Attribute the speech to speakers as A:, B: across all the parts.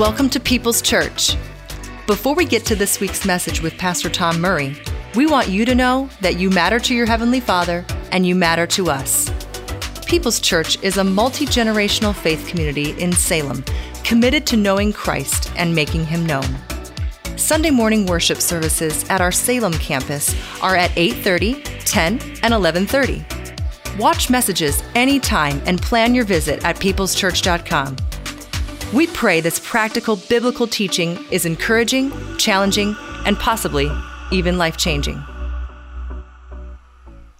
A: Welcome to People's Church. Before we get to this week's message with Pastor Tom Murray, we want you to know that you matter to your Heavenly Father and you matter to us. People's Church is a multi generational faith community in Salem committed to knowing Christ and making Him known. Sunday morning worship services at our Salem campus are at 8:30, 10, and 11:30. Watch messages anytime and plan your visit at peopleschurch.com. We pray this practical biblical teaching is encouraging, challenging, and possibly even life changing.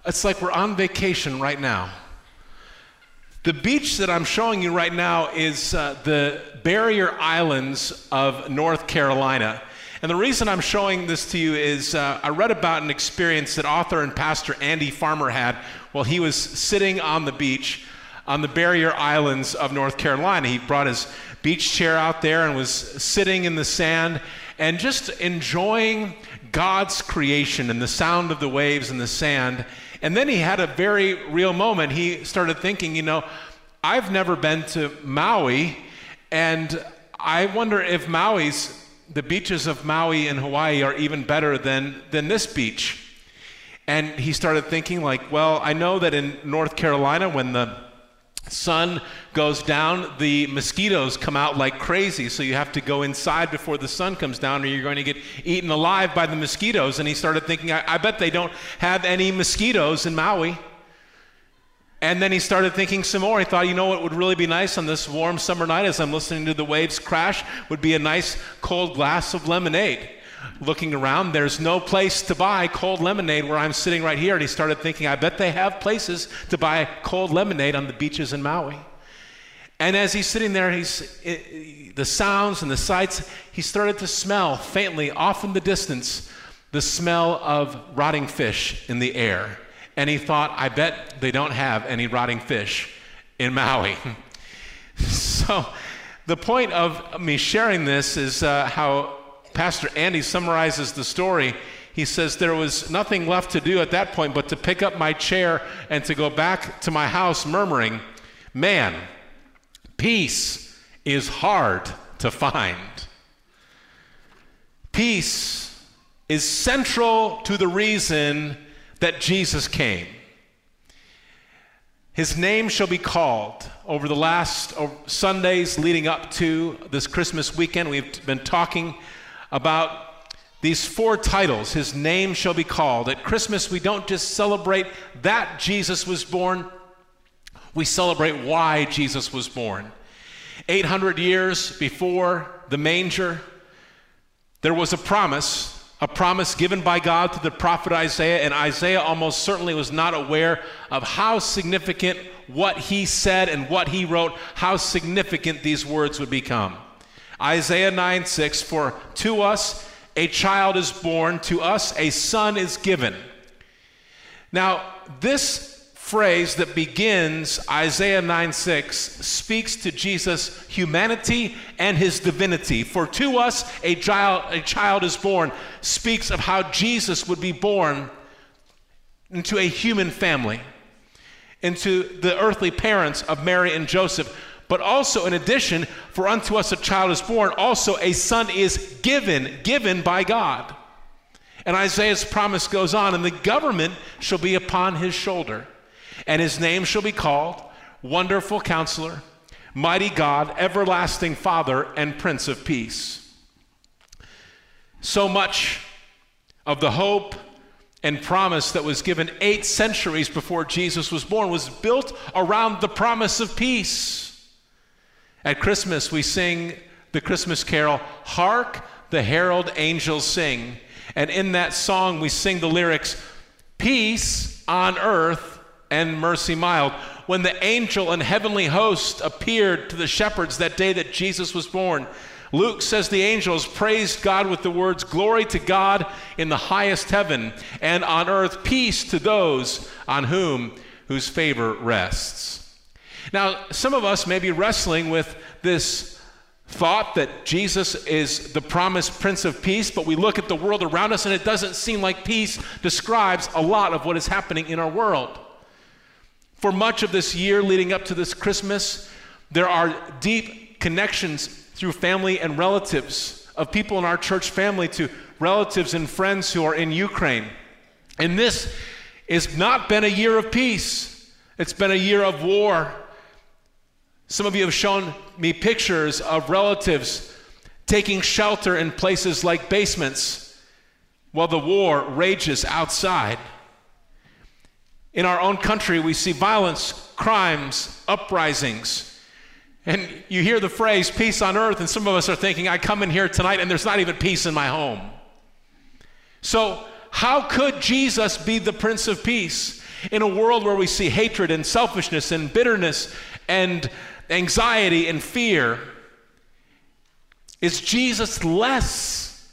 B: It's like we're on vacation right now. The beach that I'm showing you right now is uh, the barrier islands of North Carolina. And the reason I'm showing this to you is uh, I read about an experience that author and pastor Andy Farmer had while he was sitting on the beach on the barrier islands of North Carolina. He brought his beach chair out there and was sitting in the sand and just enjoying God's creation and the sound of the waves and the sand. And then he had a very real moment. He started thinking, you know, I've never been to Maui, and I wonder if Maui's, the beaches of Maui in Hawaii, are even better than, than this beach. And he started thinking, like, well, I know that in North Carolina, when the sun goes down, the mosquitoes come out like crazy. So you have to go inside before the sun comes down, or you're going to get eaten alive by the mosquitoes. And he started thinking, I, I bet they don't have any mosquitoes in Maui. And then he started thinking some more. He thought, you know what would really be nice on this warm summer night as I'm listening to the waves crash would be a nice cold glass of lemonade looking around. There's no place to buy cold lemonade where I'm sitting right here. And he started thinking, I bet they have places to buy cold lemonade on the beaches in Maui. And as he's sitting there, he's, the sounds and the sights, he started to smell faintly off in the distance the smell of rotting fish in the air. And he thought, I bet they don't have any rotting fish in Maui. so the point of me sharing this is uh, how Pastor Andy summarizes the story. He says, There was nothing left to do at that point but to pick up my chair and to go back to my house, murmuring, Man, peace is hard to find. Peace is central to the reason that Jesus came. His name shall be called. Over the last Sundays leading up to this Christmas weekend, we've been talking about these four titles His name shall be called. At Christmas, we don't just celebrate that Jesus was born, we celebrate why Jesus was born. 800 years before the manger, there was a promise a promise given by God to the prophet Isaiah, and Isaiah almost certainly was not aware of how significant what he said and what he wrote, how significant these words would become. Isaiah 9 6 For to us a child is born, to us a son is given. Now, this phrase that begins Isaiah 9 6 speaks to Jesus' humanity and his divinity. For to us a child, a child is born speaks of how Jesus would be born into a human family, into the earthly parents of Mary and Joseph but also, in addition, for unto us a child is born, also a son is given, given by God. And Isaiah's promise goes on, and the government shall be upon his shoulder, and his name shall be called Wonderful Counselor, Mighty God, Everlasting Father, and Prince of Peace. So much of the hope and promise that was given eight centuries before Jesus was born was built around the promise of peace. At Christmas, we sing the Christmas carol, Hark the Herald Angels Sing. And in that song, we sing the lyrics, Peace on earth and mercy mild. When the angel and heavenly host appeared to the shepherds that day that Jesus was born, Luke says the angels praised God with the words, Glory to God in the highest heaven, and on earth peace to those on whom whose favor rests. Now, some of us may be wrestling with this thought that Jesus is the promised Prince of Peace, but we look at the world around us and it doesn't seem like peace describes a lot of what is happening in our world. For much of this year leading up to this Christmas, there are deep connections through family and relatives of people in our church family to relatives and friends who are in Ukraine. And this has not been a year of peace. It's been a year of war some of you have shown me pictures of relatives taking shelter in places like basements while the war rages outside. In our own country, we see violence, crimes, uprisings. And you hear the phrase peace on earth, and some of us are thinking, I come in here tonight and there's not even peace in my home. So, how could Jesus be the Prince of Peace in a world where we see hatred and selfishness and bitterness and anxiety and fear, is Jesus less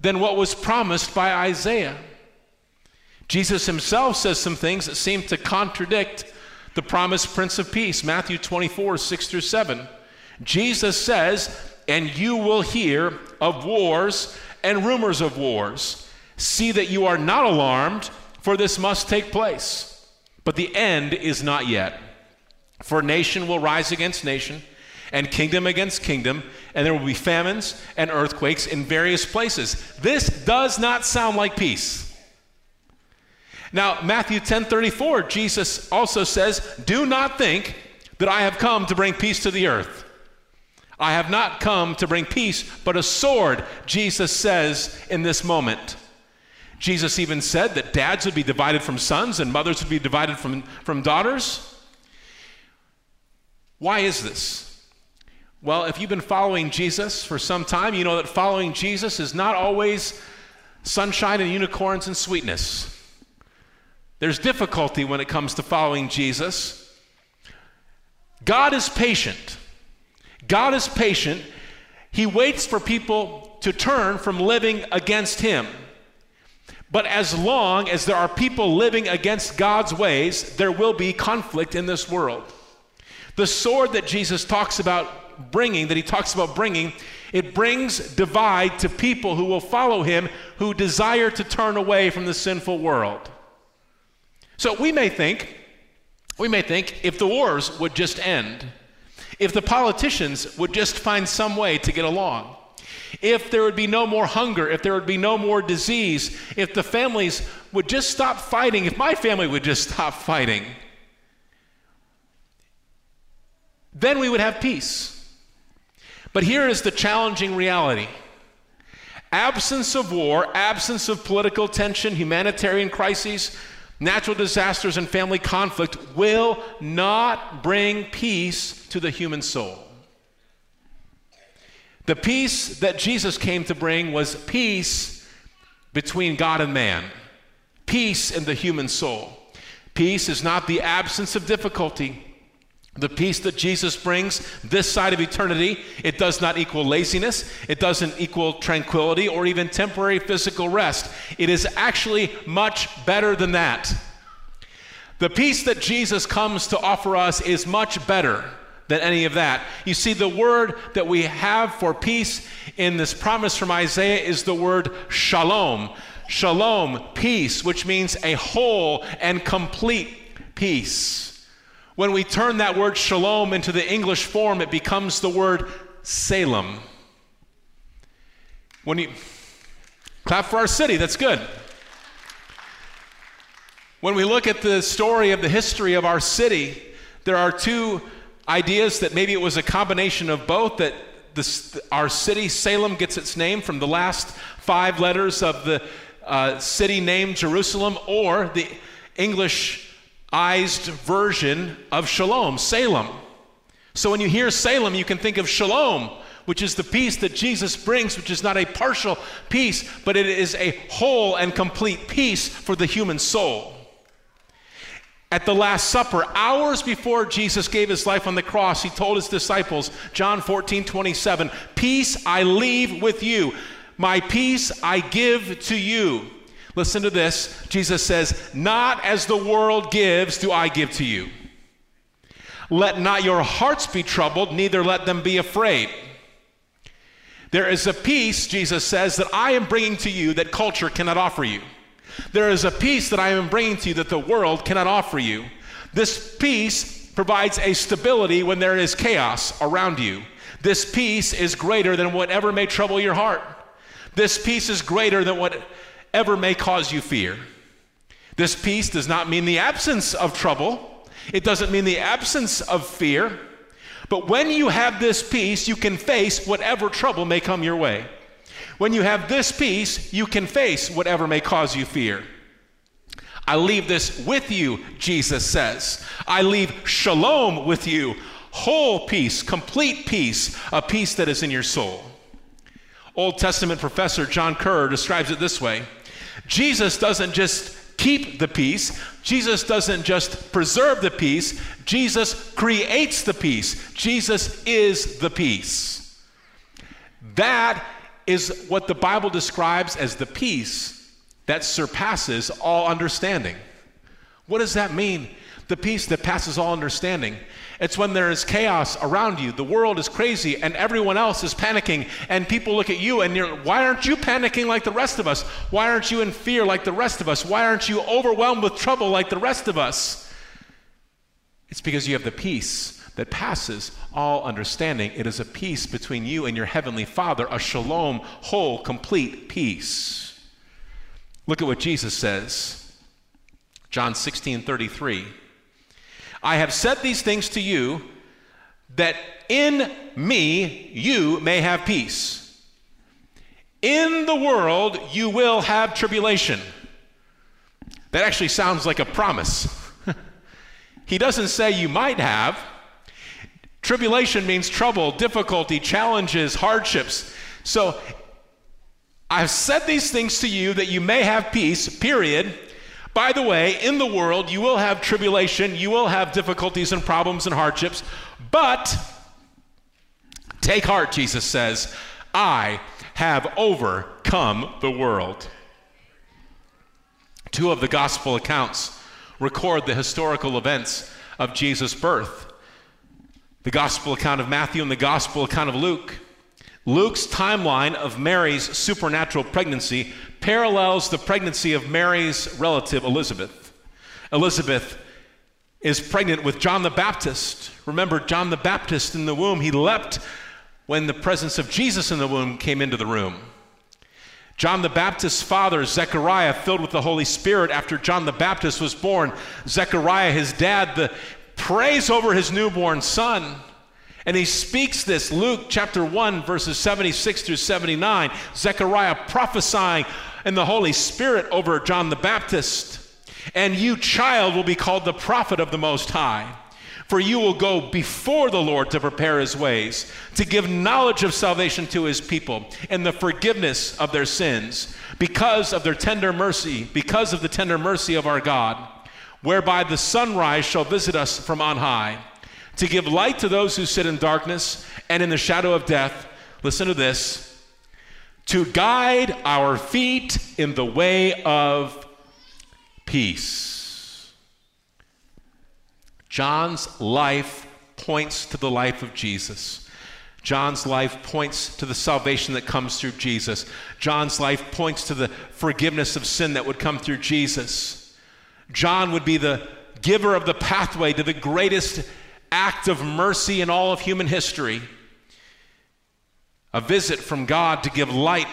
B: than what was promised by Isaiah? Jesus himself says some things that seem to contradict the promised Prince of Peace, Matthew 24, 6 through 7. Jesus says, And you will hear of wars and rumors of wars. See that you are not alarmed, for this must take place. But the end is not yet. For nation will rise against nation, and kingdom against kingdom, and there will be famines and earthquakes in various places. This does not sound like peace. Now, Matthew 10 34, Jesus also says, Do not think that I have come to bring peace to the earth. I have not come to bring peace, but a sword, Jesus says in this moment. Jesus even said that dads would be divided from sons and mothers would be divided from, from daughters. Why is this? Well, if you've been following Jesus for some time, you know that following Jesus is not always sunshine and unicorns and sweetness. There's difficulty when it comes to following Jesus. God is patient. God is patient. He waits for people to turn from living against Him. But as long as there are people living against God's ways, there will be conflict in this world. The sword that Jesus talks about bringing, that he talks about bringing, it brings divide to people who will follow him who desire to turn away from the sinful world. So we may think, we may think if the wars would just end, if the politicians would just find some way to get along, if there would be no more hunger, if there would be no more disease, if the families would just stop fighting, if my family would just stop fighting, then we would have peace. But here is the challenging reality absence of war, absence of political tension, humanitarian crises, natural disasters, and family conflict will not bring peace to the human soul. The peace that Jesus came to bring was peace between God and man, peace in the human soul. Peace is not the absence of difficulty. The peace that Jesus brings this side of eternity, it does not equal laziness. It doesn't equal tranquility or even temporary physical rest. It is actually much better than that. The peace that Jesus comes to offer us is much better than any of that. You see, the word that we have for peace in this promise from Isaiah is the word shalom. Shalom, peace, which means a whole and complete peace. When we turn that word shalom into the English form, it becomes the word Salem. When you clap for our city, that's good. When we look at the story of the history of our city, there are two ideas that maybe it was a combination of both that this, our city, Salem, gets its name from the last five letters of the uh, city name Jerusalem, or the English version of shalom, Salem. So when you hear Salem, you can think of shalom, which is the peace that Jesus brings, which is not a partial peace, but it is a whole and complete peace for the human soul. At the Last Supper, hours before Jesus gave his life on the cross, he told his disciples, John 14, 27, Peace I leave with you, my peace I give to you. Listen to this. Jesus says, Not as the world gives, do I give to you. Let not your hearts be troubled, neither let them be afraid. There is a peace, Jesus says, that I am bringing to you that culture cannot offer you. There is a peace that I am bringing to you that the world cannot offer you. This peace provides a stability when there is chaos around you. This peace is greater than whatever may trouble your heart. This peace is greater than what ever may cause you fear. This peace does not mean the absence of trouble, it doesn't mean the absence of fear. But when you have this peace, you can face whatever trouble may come your way. When you have this peace, you can face whatever may cause you fear. I leave this with you, Jesus says. I leave shalom with you, whole peace, complete peace, a peace that is in your soul. Old Testament professor John Kerr describes it this way Jesus doesn't just keep the peace. Jesus doesn't just preserve the peace, Jesus creates the peace. Jesus is the peace. That is what the Bible describes as the peace that surpasses all understanding. What does that mean? the peace that passes all understanding. It's when there is chaos around you, the world is crazy, and everyone else is panicking, and people look at you and you're, why aren't you panicking like the rest of us? Why aren't you in fear like the rest of us? Why aren't you overwhelmed with trouble like the rest of us? It's because you have the peace that passes all understanding. It is a peace between you and your heavenly Father, a shalom, whole, complete peace. Look at what Jesus says. John 16 33. I have said these things to you that in me you may have peace. In the world you will have tribulation. That actually sounds like a promise. he doesn't say you might have. Tribulation means trouble, difficulty, challenges, hardships. So I've said these things to you that you may have peace, period. By the way, in the world, you will have tribulation, you will have difficulties and problems and hardships, but take heart, Jesus says, I have overcome the world. Two of the gospel accounts record the historical events of Jesus' birth the gospel account of Matthew and the gospel account of Luke. Luke's timeline of Mary's supernatural pregnancy parallels the pregnancy of Mary's relative Elizabeth. Elizabeth is pregnant with John the Baptist. Remember, John the Baptist in the womb, he leapt when the presence of Jesus in the womb came into the room. John the Baptist's father, Zechariah, filled with the Holy Spirit after John the Baptist was born. Zechariah, his dad, the, prays over his newborn son. And he speaks this, Luke chapter 1, verses 76 through 79. Zechariah prophesying and the Holy Spirit over John the Baptist. And you, child, will be called the prophet of the Most High. For you will go before the Lord to prepare his ways, to give knowledge of salvation to his people and the forgiveness of their sins, because of their tender mercy, because of the tender mercy of our God, whereby the sunrise shall visit us from on high, to give light to those who sit in darkness and in the shadow of death. Listen to this to guide our feet in the way of peace. John's life points to the life of Jesus. John's life points to the salvation that comes through Jesus. John's life points to the forgiveness of sin that would come through Jesus. John would be the giver of the pathway to the greatest act of mercy in all of human history a visit from God to give light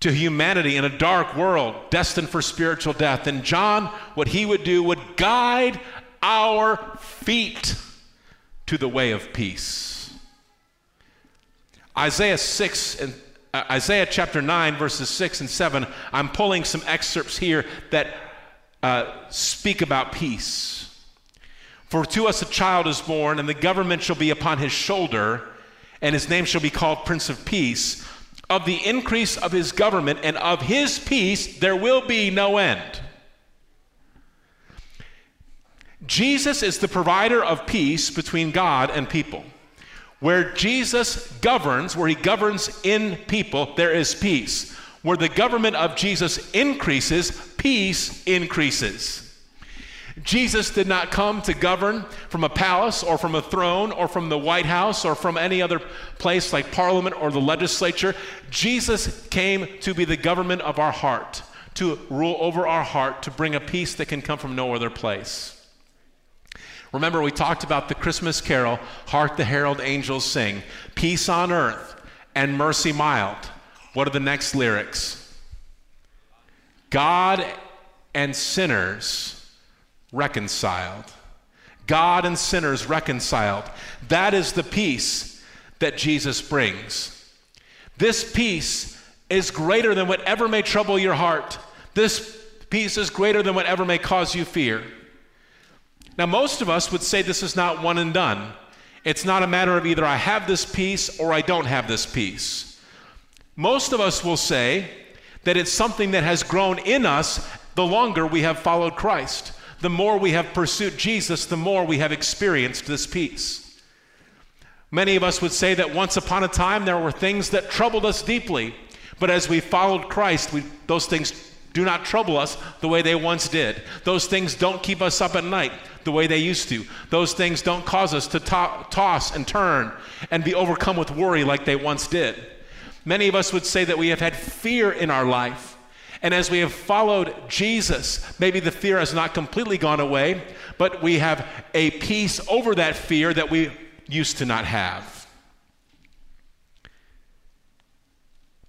B: to humanity in a dark world destined for spiritual death. And John, what he would do, would guide our feet to the way of peace. Isaiah 6 and uh, Isaiah chapter 9, verses 6 and 7. I'm pulling some excerpts here that uh, speak about peace. For to us a child is born, and the government shall be upon his shoulder and his name shall be called Prince of Peace. Of the increase of his government and of his peace, there will be no end. Jesus is the provider of peace between God and people. Where Jesus governs, where he governs in people, there is peace. Where the government of Jesus increases, peace increases. Jesus did not come to govern from a palace or from a throne or from the White House or from any other place like Parliament or the legislature. Jesus came to be the government of our heart, to rule over our heart, to bring a peace that can come from no other place. Remember, we talked about the Christmas carol, Hark the Herald Angels Sing, Peace on Earth and Mercy Mild. What are the next lyrics? God and sinners reconciled. God and sinners reconciled. That is the peace that Jesus brings. This peace is greater than whatever may trouble your heart. This peace is greater than whatever may cause you fear. Now, most of us would say this is not one and done. It's not a matter of either I have this peace or I don't have this peace. Most of us will say that it's something that has grown in us the longer we have followed Christ. The more we have pursued Jesus, the more we have experienced this peace. Many of us would say that once upon a time there were things that troubled us deeply, but as we followed Christ, we, those things do not trouble us the way they once did. Those things don't keep us up at night the way they used to. Those things don't cause us to, to- toss and turn and be overcome with worry like they once did. Many of us would say that we have had fear in our life, and as we have followed Jesus, maybe the fear has not completely gone away, but we have a peace over that fear that we used to not have.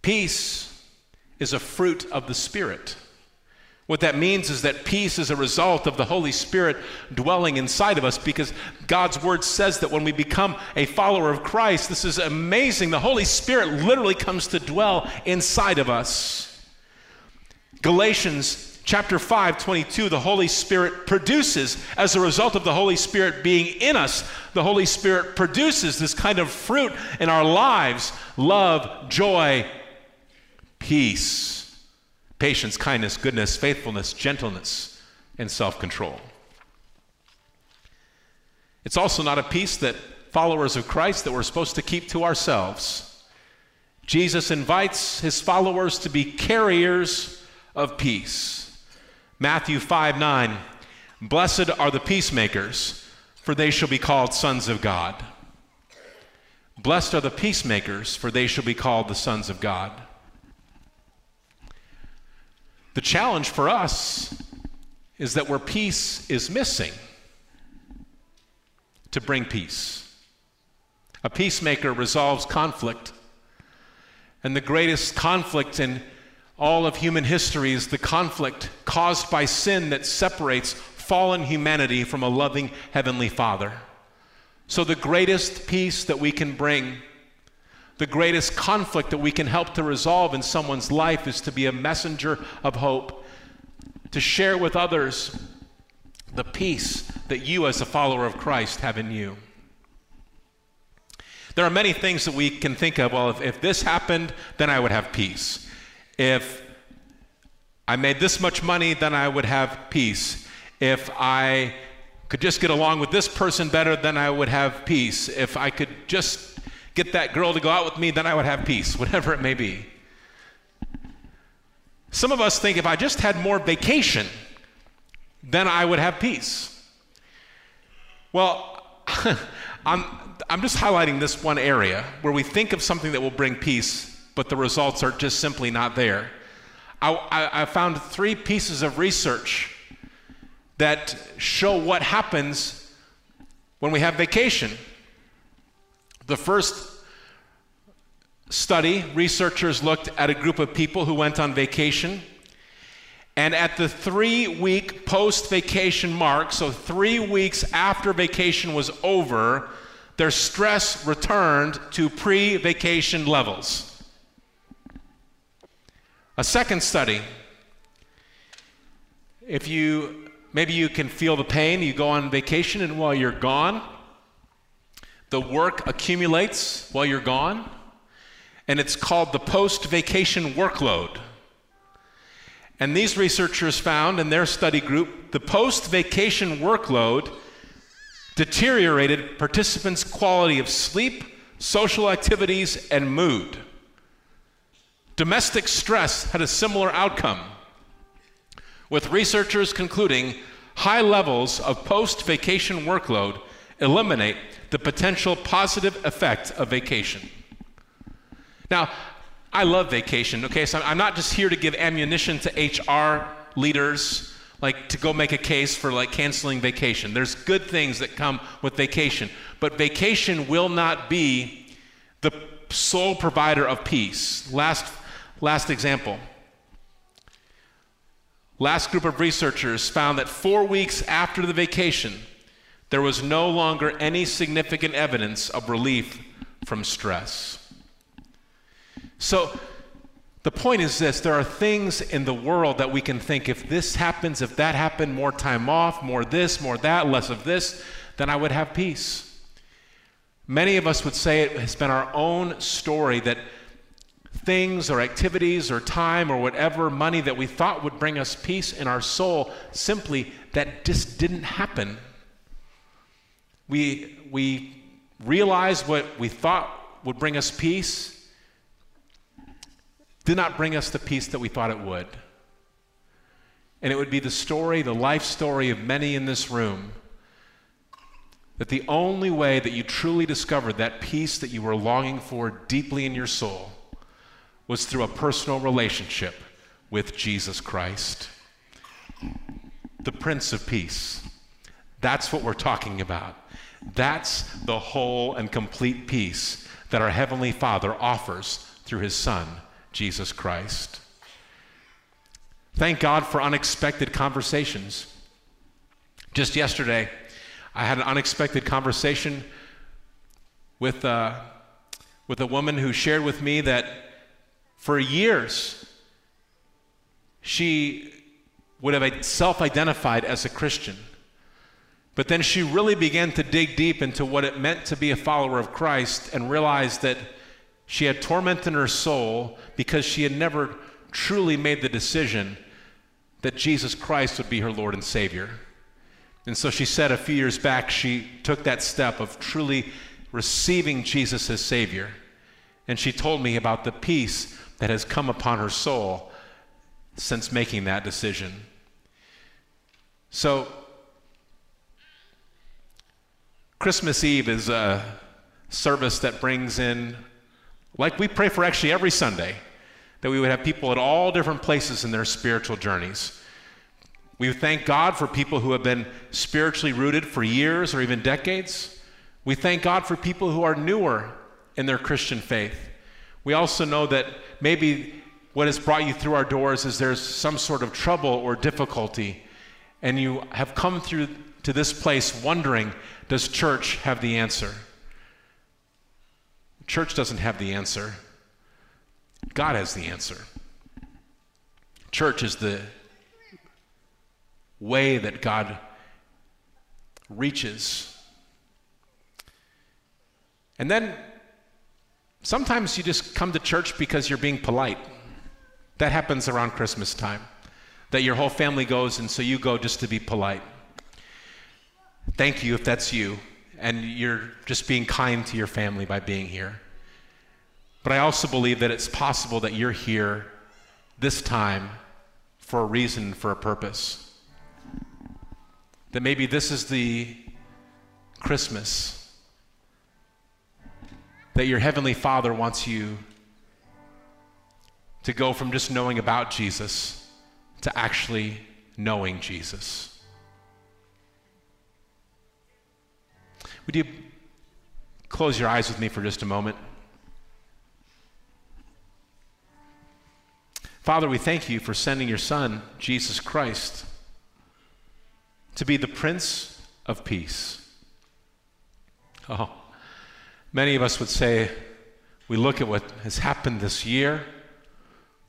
B: Peace is a fruit of the Spirit. What that means is that peace is a result of the Holy Spirit dwelling inside of us because God's Word says that when we become a follower of Christ, this is amazing. The Holy Spirit literally comes to dwell inside of us. Galatians chapter 5, 22, the Holy Spirit produces, as a result of the Holy Spirit being in us, the Holy Spirit produces this kind of fruit in our lives love, joy, peace, patience, kindness, goodness, faithfulness, gentleness, and self control. It's also not a peace that followers of Christ that we're supposed to keep to ourselves. Jesus invites his followers to be carriers of peace. Matthew 5 9, blessed are the peacemakers, for they shall be called sons of God. Blessed are the peacemakers, for they shall be called the sons of God. The challenge for us is that where peace is missing, to bring peace. A peacemaker resolves conflict. And the greatest conflict in all of human history is the conflict caused by sin that separates fallen humanity from a loving Heavenly Father. So, the greatest peace that we can bring, the greatest conflict that we can help to resolve in someone's life is to be a messenger of hope, to share with others the peace that you, as a follower of Christ, have in you. There are many things that we can think of. Well, if, if this happened, then I would have peace. If I made this much money, then I would have peace. If I could just get along with this person better, then I would have peace. If I could just get that girl to go out with me, then I would have peace, whatever it may be. Some of us think if I just had more vacation, then I would have peace. Well, I'm, I'm just highlighting this one area where we think of something that will bring peace but the results are just simply not there. I, I, I found three pieces of research that show what happens when we have vacation. The first study, researchers looked at a group of people who went on vacation. And at the three week post vacation mark, so three weeks after vacation was over, their stress returned to pre vacation levels. A second study. If you maybe you can feel the pain, you go on vacation, and while you're gone, the work accumulates while you're gone, and it's called the post vacation workload. And these researchers found in their study group the post vacation workload deteriorated participants' quality of sleep, social activities, and mood. Domestic stress had a similar outcome, with researchers concluding high levels of post vacation workload eliminate the potential positive effect of vacation. Now, I love vacation, okay? So I'm not just here to give ammunition to HR leaders, like to go make a case for like canceling vacation. There's good things that come with vacation, but vacation will not be the sole provider of peace. Last Last example. Last group of researchers found that four weeks after the vacation, there was no longer any significant evidence of relief from stress. So, the point is this there are things in the world that we can think if this happens, if that happened, more time off, more this, more that, less of this, then I would have peace. Many of us would say it has been our own story that things or activities or time or whatever money that we thought would bring us peace in our soul simply that just didn't happen we we realized what we thought would bring us peace did not bring us the peace that we thought it would and it would be the story the life story of many in this room that the only way that you truly discovered that peace that you were longing for deeply in your soul was through a personal relationship with Jesus Christ, the Prince of Peace. That's what we're talking about. That's the whole and complete peace that our Heavenly Father offers through His Son, Jesus Christ. Thank God for unexpected conversations. Just yesterday, I had an unexpected conversation with, uh, with a woman who shared with me that for years, she would have self identified as a Christian. But then she really began to dig deep into what it meant to be a follower of Christ and realized that she had torment in her soul because she had never truly made the decision that Jesus Christ would be her Lord and Savior. And so she said a few years back, she took that step of truly receiving Jesus as Savior. And she told me about the peace that has come upon her soul since making that decision. So, Christmas Eve is a service that brings in, like we pray for actually every Sunday, that we would have people at all different places in their spiritual journeys. We thank God for people who have been spiritually rooted for years or even decades. We thank God for people who are newer in their Christian faith. We also know that maybe what has brought you through our doors is there's some sort of trouble or difficulty, and you have come through to this place wondering, does church have the answer? Church doesn't have the answer. God has the answer. Church is the way that God reaches. And then Sometimes you just come to church because you're being polite. That happens around Christmas time, that your whole family goes, and so you go just to be polite. Thank you if that's you, and you're just being kind to your family by being here. But I also believe that it's possible that you're here this time for a reason, for a purpose. That maybe this is the Christmas that your Heavenly Father wants you to go from just knowing about Jesus to actually knowing Jesus. Would you close your eyes with me for just a moment? Father, we thank you for sending your Son, Jesus Christ, to be the Prince of Peace. Oh. Many of us would say, we look at what has happened this year,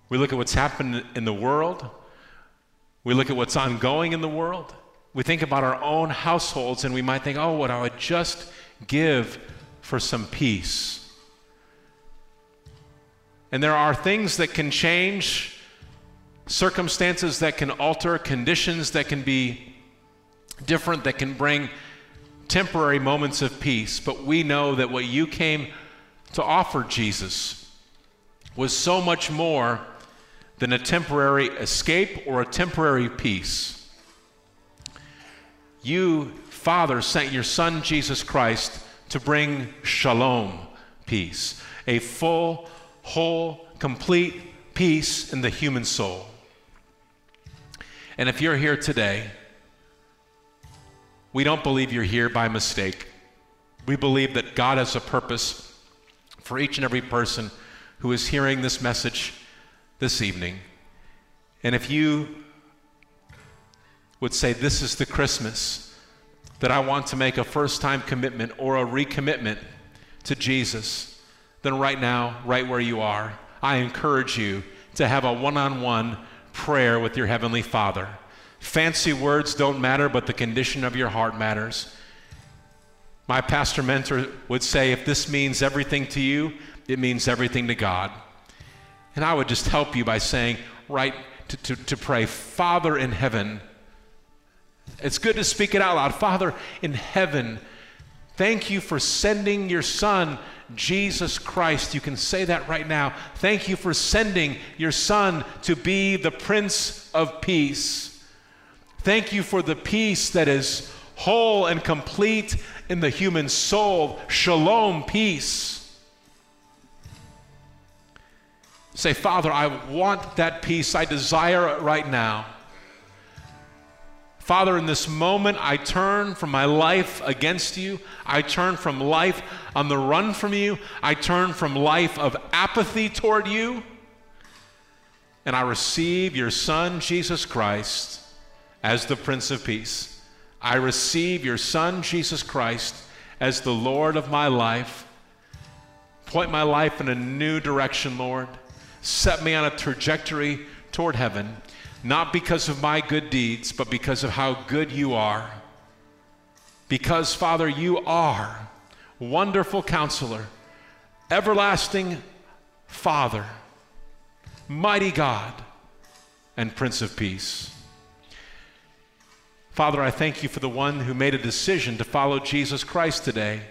B: we look at what's happened in the world, we look at what's ongoing in the world, we think about our own households, and we might think, oh, what I would just give for some peace. And there are things that can change, circumstances that can alter, conditions that can be different, that can bring temporary moments of peace, but we know that what you came to offer, Jesus, was so much more than a temporary escape or a temporary peace. You, Father, sent your Son, Jesus Christ, to bring shalom, peace, a full, whole, complete peace in the human soul. And if you're here today, we don't believe you're here by mistake. We believe that God has a purpose for each and every person who is hearing this message this evening. And if you would say, This is the Christmas that I want to make a first time commitment or a recommitment to Jesus, then right now, right where you are, I encourage you to have a one on one prayer with your Heavenly Father. Fancy words don't matter, but the condition of your heart matters. My pastor mentor would say, if this means everything to you, it means everything to God. And I would just help you by saying, right, to, to, to pray, Father in heaven. It's good to speak it out loud. Father in heaven, thank you for sending your son, Jesus Christ. You can say that right now. Thank you for sending your son to be the Prince of Peace. Thank you for the peace that is whole and complete in the human soul. Shalom, peace. Say, Father, I want that peace. I desire it right now. Father, in this moment, I turn from my life against you. I turn from life on the run from you. I turn from life of apathy toward you. And I receive your Son, Jesus Christ as the Prince of Peace. I receive your Son, Jesus Christ, as the Lord of my life. Point my life in a new direction, Lord. Set me on a trajectory toward heaven, not because of my good deeds, but because of how good you are. Because, Father, you are wonderful counselor, everlasting Father, mighty God, and Prince of Peace. Father, I thank you for the one who made a decision to follow Jesus Christ today.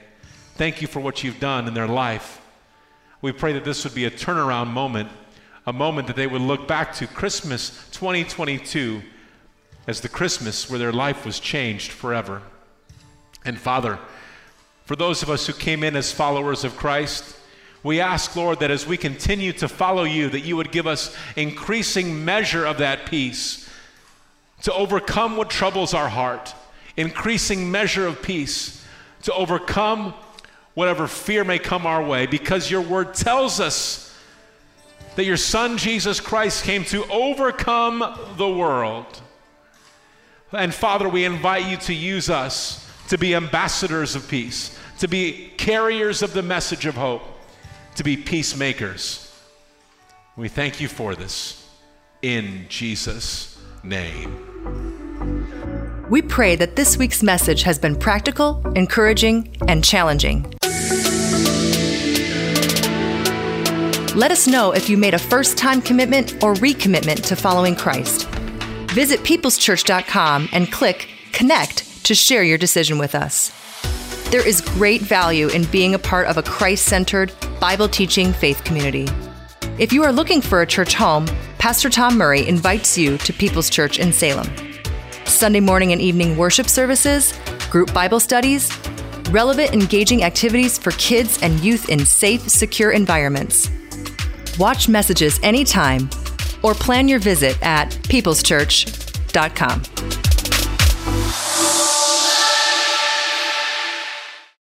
B: Thank you for what you've done in their life. We pray that this would be a turnaround moment, a moment that they would look back to Christmas 2022 as the Christmas where their life was changed forever. And Father, for those of us who came in as followers of Christ, we ask, Lord, that as we continue to follow you, that you would give us increasing measure of that peace to overcome what troubles our heart, increasing measure of peace, to overcome whatever fear may come our way, because your word tells us that your son Jesus Christ came to overcome the world. And Father, we invite you to use us to be ambassadors of peace, to be carriers of the message of hope, to be peacemakers. We thank you for this in Jesus' name.
A: We pray that this week's message has been practical, encouraging, and challenging. Let us know if you made a first time commitment or recommitment to following Christ. Visit peopleschurch.com and click Connect to share your decision with us. There is great value in being a part of a Christ centered, Bible teaching faith community. If you are looking for a church home, Pastor Tom Murray invites you to People's Church in Salem. Sunday morning and evening worship services, group Bible studies, relevant, engaging activities for kids and youth in safe, secure environments. Watch messages anytime or plan your visit at peopleschurch.com.